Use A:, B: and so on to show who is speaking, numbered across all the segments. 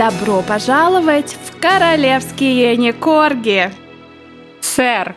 A: Добро пожаловать в королевские некорги!
B: Сэр!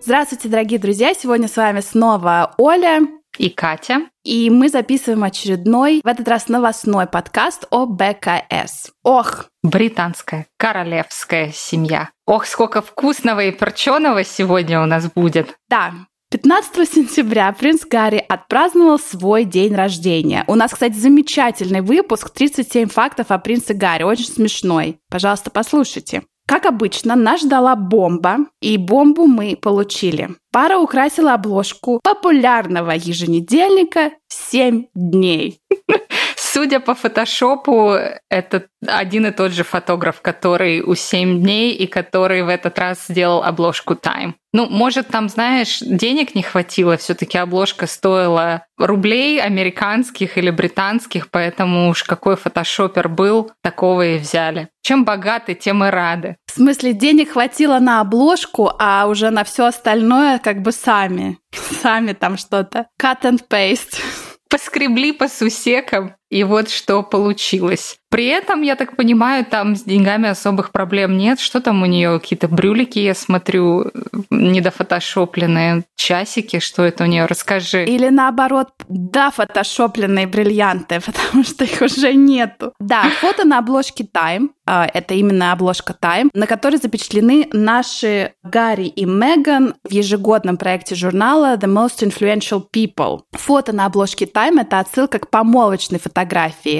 A: Здравствуйте, дорогие друзья! Сегодня с вами снова Оля
B: и Катя.
A: И мы записываем очередной, в этот раз новостной подкаст о БКС. Ох!
B: Британская королевская семья. Ох, сколько вкусного и перченого сегодня у нас будет.
A: Да, 15 сентября принц Гарри отпраздновал свой день рождения. У нас, кстати, замечательный выпуск 37 фактов о принце Гарри. Очень смешной. Пожалуйста, послушайте. Как обычно, нас ждала бомба, и бомбу мы получили. Пара украсила обложку популярного еженедельника «7 дней».
B: Судя по фотошопу, это один и тот же фотограф, который у 7 дней и который в этот раз сделал обложку Time. Ну, может, там, знаешь, денег не хватило, все-таки обложка стоила рублей американских или британских, поэтому уж какой фотошопер был, такого и взяли. Чем богаты, тем и рады.
A: В смысле, денег хватило на обложку, а уже на все остальное как бы сами. Сами там что-то. Cut and paste.
B: Поскребли по сусекам, и вот что получилось. При этом, я так понимаю, там с деньгами особых проблем нет. Что там у нее? Какие-то брюлики, я смотрю, недофотошопленные часики. Что это у нее? Расскажи.
A: Или наоборот, да, фотошопленные бриллианты, потому что их уже нету. Да, фото на обложке Time. А, это именно обложка Time, на которой запечатлены наши Гарри и Меган в ежегодном проекте журнала The Most Influential People. Фото на обложке Time — это отсылка к помолвочной фотографии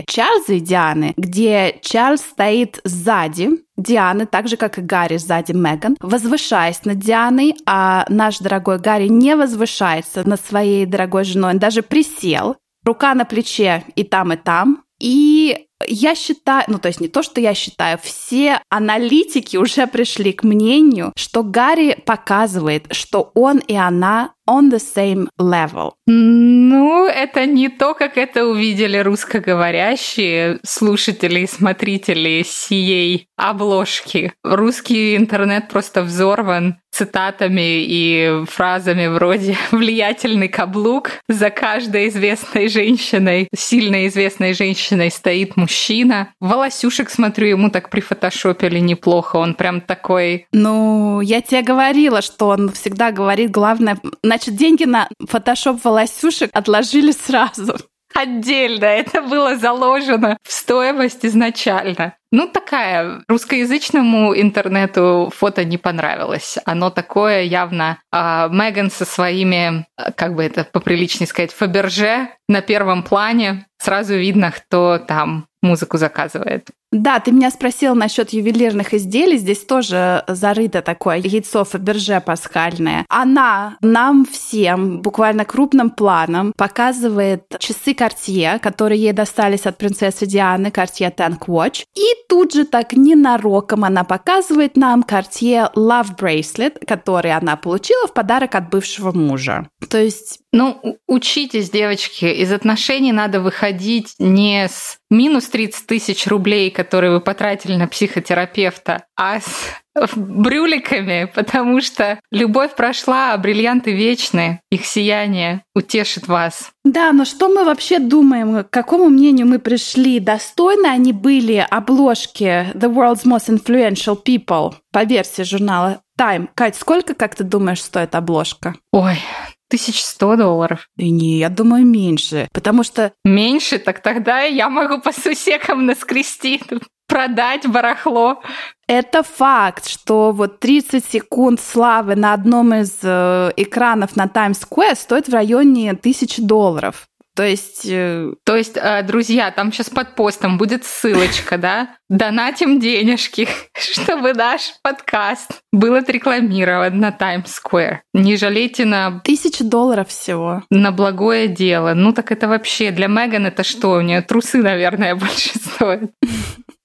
A: Чарльза и Дианы, где Чарльз стоит сзади Дианы, так же, как и Гарри сзади Меган, возвышаясь над Дианой, а наш дорогой Гарри не возвышается над своей дорогой женой, он даже присел, рука на плече и там, и там. И я считаю, ну то есть не то, что я считаю, все аналитики уже пришли к мнению, что Гарри показывает, что он и она on the same level.
B: Ну, это не то, как это увидели русскоговорящие слушатели и смотрители сией обложки. Русский интернет просто взорван цитатами и фразами вроде «влиятельный каблук», «за каждой известной женщиной, сильно известной женщиной стоит мужчина». Волосюшек, смотрю, ему так прифотошопили неплохо, он прям такой...
A: Ну, я тебе говорила, что он всегда говорит, главное, значит, деньги на фотошоп волосюшек отложили сразу.
B: Отдельно, это было заложено в стоимость изначально. Ну, такая, русскоязычному интернету фото не понравилось. Оно такое явно э, Меган со своими, как бы это поприличнее сказать, Фаберже на первом плане. Сразу видно, кто там музыку заказывает.
A: Да, ты меня спросил насчет ювелирных изделий. Здесь тоже зарыто такое яйцо Фаберже пасхальное. Она нам всем буквально крупным планом показывает часы Cartier, которые ей достались от принцессы Дианы, Cartier Tank Watch. И тут же так ненароком она показывает нам Cartier Love Bracelet, который она получила в подарок от бывшего мужа. То есть
B: ну, учитесь, девочки, из отношений надо выходить не с минус 30 тысяч рублей, вы потратили на психотерапевта, а с брюликами, потому что любовь прошла, а бриллианты вечны, их сияние утешит вас.
A: Да, но что мы вообще думаем, к какому мнению мы пришли? Достойны они были обложки The World's Most Influential People по версии журнала Time? Кать, сколько, как ты думаешь, стоит обложка?
B: Ой, Тысяч сто долларов.
A: Да не, я думаю, меньше. Потому что...
B: Меньше? Так тогда я могу по сусекам наскрести, продать барахло.
A: Это факт, что вот 30 секунд славы на одном из э, экранов на Times Square стоит в районе тысячи долларов. То есть... Э,
B: То есть, э, друзья, там сейчас под постом будет ссылочка, да? Донатим денежки, чтобы наш подкаст был отрекламирован на Times Square. Не жалейте на...
A: Тысячу долларов всего.
B: На благое дело. Ну так это вообще... Для Меган это что? У нее трусы, наверное, больше стоят.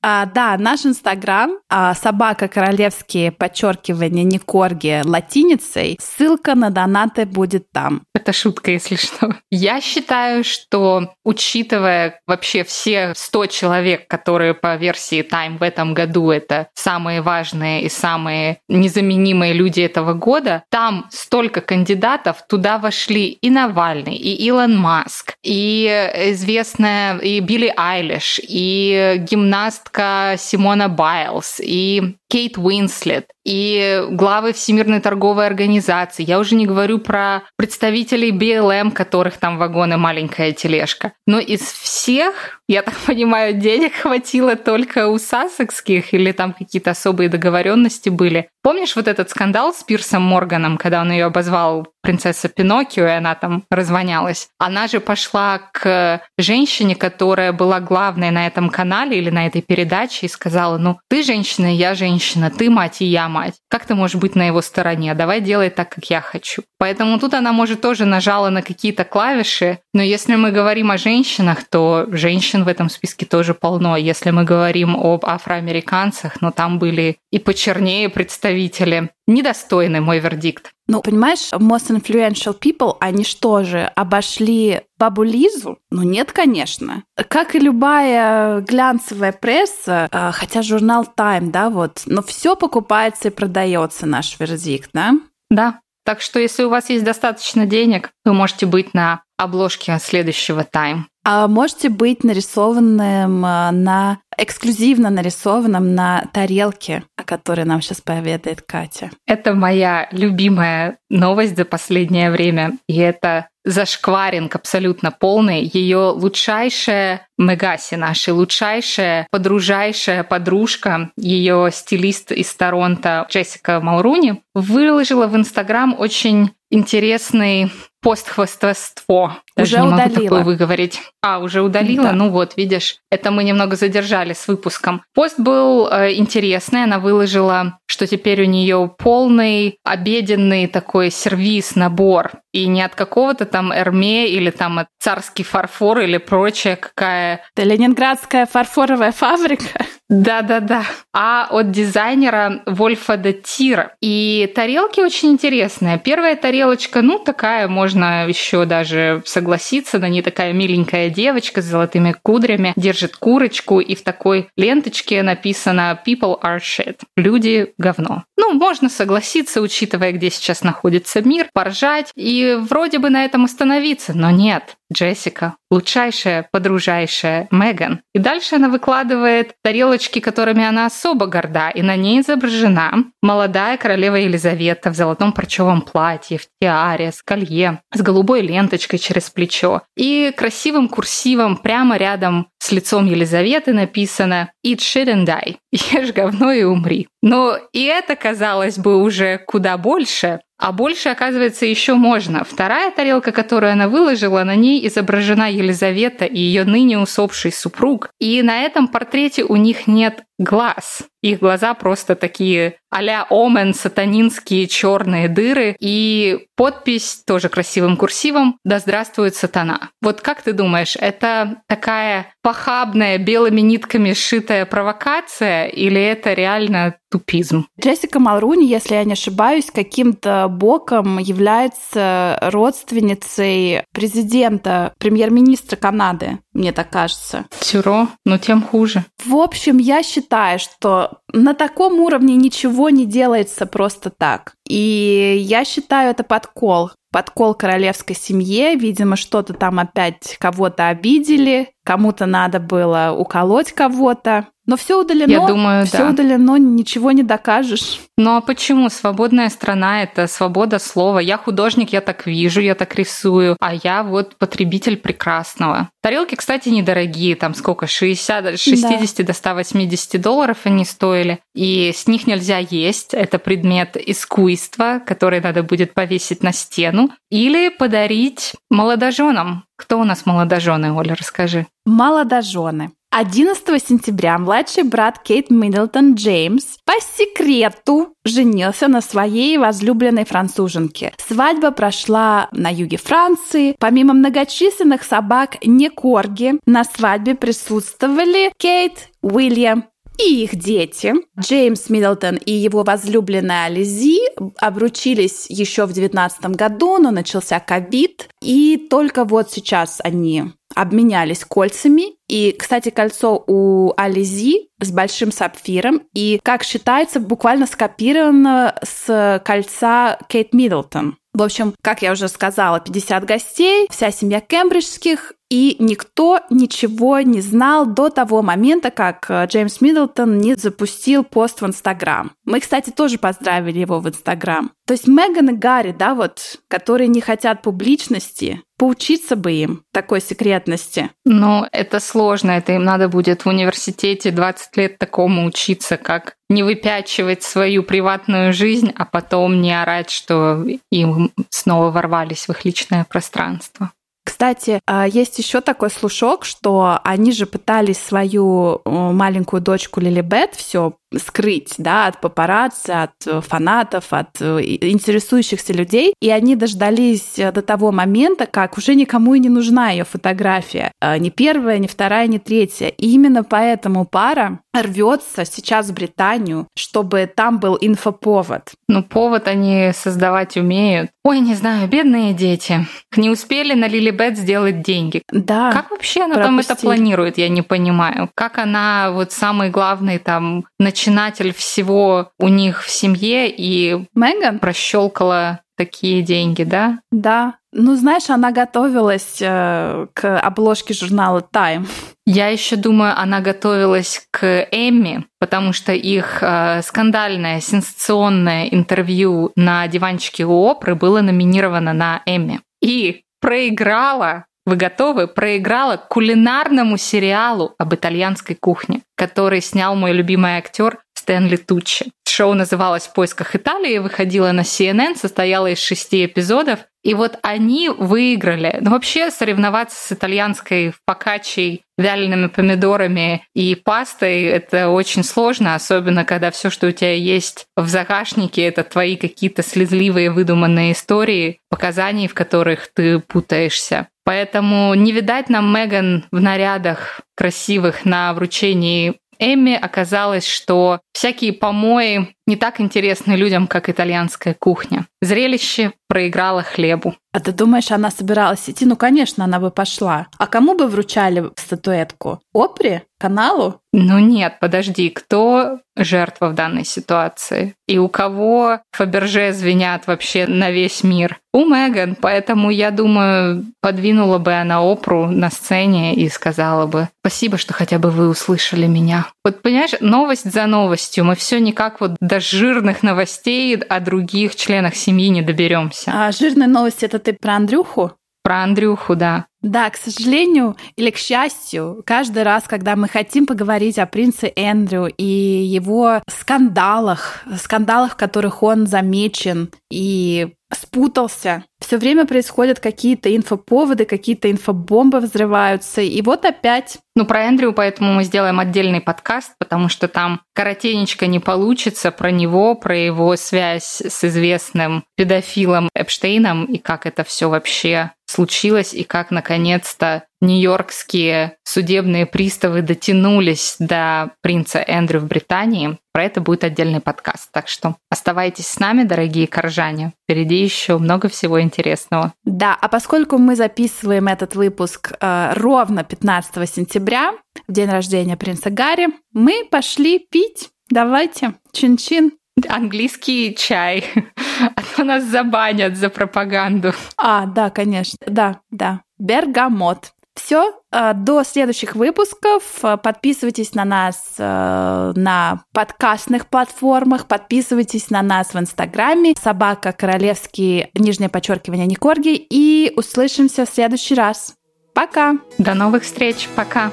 A: А, да, наш инстаграм а, собака королевские подчеркивания не корги латиницей. Ссылка на донаты будет там.
B: Это шутка, если что. Я считаю, что учитывая вообще все 100 человек, которые по версии Time в этом году это самые важные и самые незаменимые люди этого года, там столько кандидатов, туда вошли и Навальный, и Илон Маск, и известная и Билли Айлиш, и гимнаст кастка Симона Байлз. И Кейт Уинслет и главы Всемирной торговой организации. Я уже не говорю про представителей BLM, которых там вагоны маленькая тележка. Но из всех, я так понимаю, денег хватило только у сассекских или там какие-то особые договоренности были. Помнишь вот этот скандал с Пирсом Морганом, когда он ее обозвал принцесса Пиноккио, и она там развонялась? Она же пошла к женщине, которая была главной на этом канале или на этой передаче, и сказала, ну, ты женщина, я женщина, ты мать, и я мать. Как ты можешь быть на его стороне? Давай делай так, как я хочу. Поэтому тут она, может, тоже нажала на какие-то клавиши, но если мы говорим о женщинах, то женщин в этом списке тоже полно. Если мы говорим об афроамериканцах, но там были и почернее представители. Недостойный мой вердикт.
A: Ну, понимаешь, most influential people, они что же, обошли бабу Лизу? Ну, нет, конечно. Как и любая глянцевая пресса, а, хотя журнал Time, да, вот, но все покупается и продается, наш вердикт, да?
B: Да. Так что, если у вас есть достаточно денег, вы можете быть на обложке следующего Time.
A: А можете быть нарисованным а, на эксклюзивно нарисованном на тарелке, о которой нам сейчас поведает Катя.
B: Это моя любимая новость за последнее время, и это зашкваринг абсолютно полный. Ее лучшайшая Мегаси, наша лучшайшая, подружайшая подружка, ее стилист из Торонто Джессика Малруни, выложила в Инстаграм очень интересный постхвостовство. Даже уже не могу удалила. такое выговорить. А, уже удалила? Да. Ну вот, видишь, это мы немного задержали с выпуском. Пост был э, интересный, она выложила, что теперь у нее полный обеденный такой сервис, набор. И не от какого-то там Эрме или там от царский фарфор или прочее, какая...
A: Это ленинградская фарфоровая фабрика.
B: Да-да-да. А от дизайнера Вольфа де Тира. И тарелки очень интересные. Первая тарелочка, ну, такая, можно еще даже согласиться, на ней такая миленькая девочка с золотыми кудрями, держит курочку, и в такой ленточке написано «People are shit». Люди — говно. Ну, можно согласиться, учитывая, где сейчас находится мир, поржать и вроде бы на этом остановиться, но нет. Джессика, лучшайшая, подружайшая Меган. И дальше она выкладывает тарелочки, которыми она особо горда, и на ней изображена молодая королева Елизавета в золотом парчевом платье, в тиаре, с колье, с голубой ленточкой через плечо. И красивым курсивом прямо рядом с лицом Елизаветы написано «Eat shit and die» – «Ешь говно и умри». Но и это, казалось бы, уже куда больше, а больше, оказывается, еще можно. Вторая тарелка, которую она выложила, на ней изображена Елизавета и ее ныне усопший супруг. И на этом портрете у них нет глаз. Их глаза просто такие а-ля Омен, сатанинские черные дыры. И подпись тоже красивым курсивом «Да здравствует сатана». Вот как ты думаешь, это такая похабная, белыми нитками сшитая провокация или это реально тупизм?
A: Джессика Малруни, если я не ошибаюсь, каким-то боком является родственницей президента, премьер-министра Канады, мне так кажется.
B: Тюро, но тем хуже.
A: В общем, я считаю, что на таком уровне ничего не делается просто так. И я считаю это подкол. Подкол королевской семье. Видимо, что-то там опять кого-то обидели, кому-то надо было уколоть кого-то. Но все удалено.
B: Я думаю,
A: все
B: да.
A: удалено, ничего не докажешь.
B: Ну а почему? Свободная страна — это свобода слова. Я художник, я так вижу, я так рисую, а я вот потребитель прекрасного. Тарелки, кстати, недорогие, там сколько, 60, 60 да. до 180 долларов они стоили, и с них нельзя есть, это предмет искусства, который надо будет повесить на стену, или подарить молодоженам. Кто у нас молодожены, Оля, расскажи.
A: Молодожены. 11 сентября младший брат Кейт Миддлтон Джеймс по секрету женился на своей возлюбленной француженке. Свадьба прошла на юге Франции. Помимо многочисленных собак не корги, на свадьбе присутствовали Кейт, Уильям и их дети. Джеймс Миддлтон и его возлюбленная Ализи обручились еще в 2019 году, но начался ковид, и только вот сейчас они обменялись кольцами. И, кстати, кольцо у Ализи с большим сапфиром. И, как считается, буквально скопировано с кольца Кейт Миддлтон. В общем, как я уже сказала, 50 гостей, вся семья кембриджских, И никто ничего не знал до того момента, как э, Джеймс Миддлтон не запустил пост в Инстаграм. Мы, кстати, тоже поздравили его в Инстаграм. То есть Меган и Гарри, да, вот, которые не хотят публичности, поучиться бы им такой секретности.
B: Ну, это сложно, это им надо будет в университете 20 лет такому учиться, как не выпячивать свою приватную жизнь, а потом не орать, что им снова ворвались в их личное пространство.
A: Кстати, а, есть еще такой слушок, что они же пытались свою маленькую дочку Лилибет все скрыть, да, от папарацци, от э, фанатов, от э, интересующихся людей. И они дождались э, до того момента, как уже никому и не нужна ее фотография. Ни первая, ни вторая, ни третья. И именно поэтому пара рвется сейчас в Британию, чтобы там был инфоповод.
B: Ну, повод они создавать умеют. Ой, не знаю, бедные дети. Не успели на Лилибет сделать деньги.
A: Да.
B: Как вообще она пропустили. там это планирует, я не понимаю. Как она вот самый главный там начинатель всего у них в семье и
A: Меган
B: прощелкала такие деньги, да?
A: Да. Ну, знаешь, она готовилась э, к обложке журнала Time.
B: Я еще думаю, она готовилась к Эмми, потому что их э, скандальное, сенсационное интервью на диванчике у Опры было номинировано на Эмми. И проиграла вы готовы? Проиграла кулинарному сериалу об итальянской кухне, который снял мой любимый актер Стэнли Туччи. Шоу называлось «В поисках Италии», выходило на CNN, состояло из шести эпизодов. И вот они выиграли. Но вообще соревноваться с итальянской фокачей, вялеными помидорами и пастой – это очень сложно, особенно когда все, что у тебя есть в загашнике, это твои какие-то слезливые выдуманные истории, показаний, в которых ты путаешься. Поэтому не видать нам Меган в нарядах красивых на вручении Эмми оказалось, что всякие помои не так интересны людям, как итальянская кухня. Зрелище проиграло хлебу.
A: А ты думаешь, она собиралась идти? Ну, конечно, она бы пошла. А кому бы вручали статуэтку? Опре? Каналу?
B: Ну нет, подожди, кто жертва в данной ситуации? И у кого Фаберже звенят вообще на весь мир? У Меган, поэтому я думаю, подвинула бы она Опру на сцене и сказала бы «Спасибо, что хотя бы вы услышали меня». Вот понимаешь, новость за новостью, мы все никак вот до жирных новостей о других членах семьи не доберемся.
A: А жирная новость это ты про Андрюху?
B: Про Андрюху, да.
A: Да, к сожалению или к счастью, каждый раз, когда мы хотим поговорить о принце Эндрю и его скандалах, скандалах, в которых он замечен и спутался, все время происходят какие-то инфоповоды, какие-то инфобомбы взрываются, и вот опять.
B: Ну, про Эндрю поэтому мы сделаем отдельный подкаст, потому что там коротенечко не получится про него, про его связь с известным педофилом Эпштейном и как это все вообще случилось и как, наконец-то, нью-йоркские судебные приставы дотянулись до принца Эндрю в Британии. Про это будет отдельный подкаст. Так что оставайтесь с нами, дорогие коржане. Впереди еще много всего интересного.
A: Да, а поскольку мы записываем этот выпуск э, ровно 15 сентября, в день рождения принца Гарри, мы пошли пить. Давайте, чин-чин
B: английский чай, а то нас забанят за пропаганду.
A: А, да, конечно, да, да. Бергамот. Все, э, до следующих выпусков. Э, подписывайтесь на нас э, на подкастных платформах, подписывайтесь на нас в Инстаграме, собака королевский, нижнее подчеркивание Никорги, и услышимся в следующий раз. Пока!
B: До новых встреч, пока!